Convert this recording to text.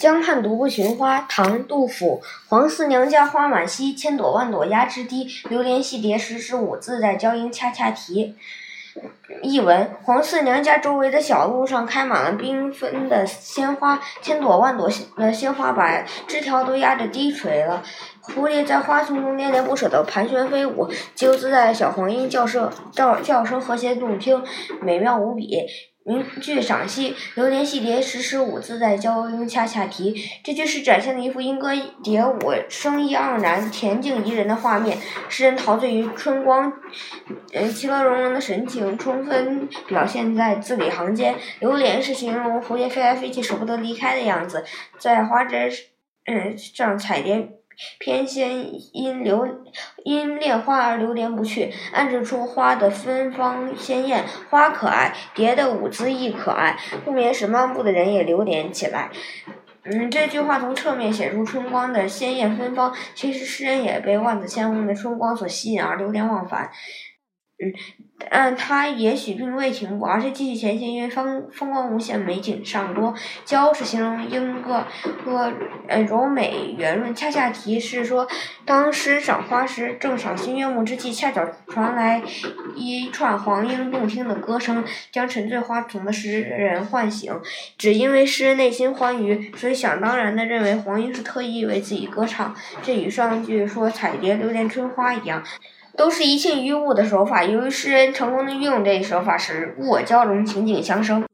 江畔独步寻花，唐·杜甫。黄四娘家花满蹊，千朵万朵压枝低。流连戏蝶时时舞，自在娇莺恰恰啼。译文：黄四娘家周围的小路上开满了缤纷的鲜花，千朵万朵的鲜花把枝条都压得低垂了。蝴蝶在花丛中恋恋不舍地盘旋飞舞，自由自在的小黄莺叫声叫叫声和谐动听，美妙无比。名句赏析：流连戏蝶时时舞，自在娇莺恰恰啼。这句诗展现了一幅莺歌蝶舞、生意盎然、恬静宜人的画面。诗人陶醉于春光，呃，其乐融融的神情充分表现在字里行间。流连是形容蝴蝶飞来飞去、舍不得离开的样子，在花枝嗯上彩蝶。偏跹因流因恋花而流连不去，暗示出花的芬芳鲜艳，花可爱，蝶的舞姿亦可爱，不免使漫步的人也流连起来。嗯，这句话从侧面写出春光的鲜艳芬芳，其实诗人也被万紫千红的春光所吸引而流连忘返。嗯，但他也许并未停步，而是继续前行，因为风风光无限，美景尚多。娇是形容莺歌歌呃柔美圆润，恰恰提示说，当诗赏花时，正赏心悦目之际，恰巧传来一串黄莺动听的歌声，将沉醉花丛的诗人唤醒。只因为诗人内心欢愉，所以想当然的认为黄莺是特意为自己歌唱。这与上句说彩蝶流连春花一样。都是一切于物的手法，由于诗人成功的运用这一手法，时物我交融，情景相生。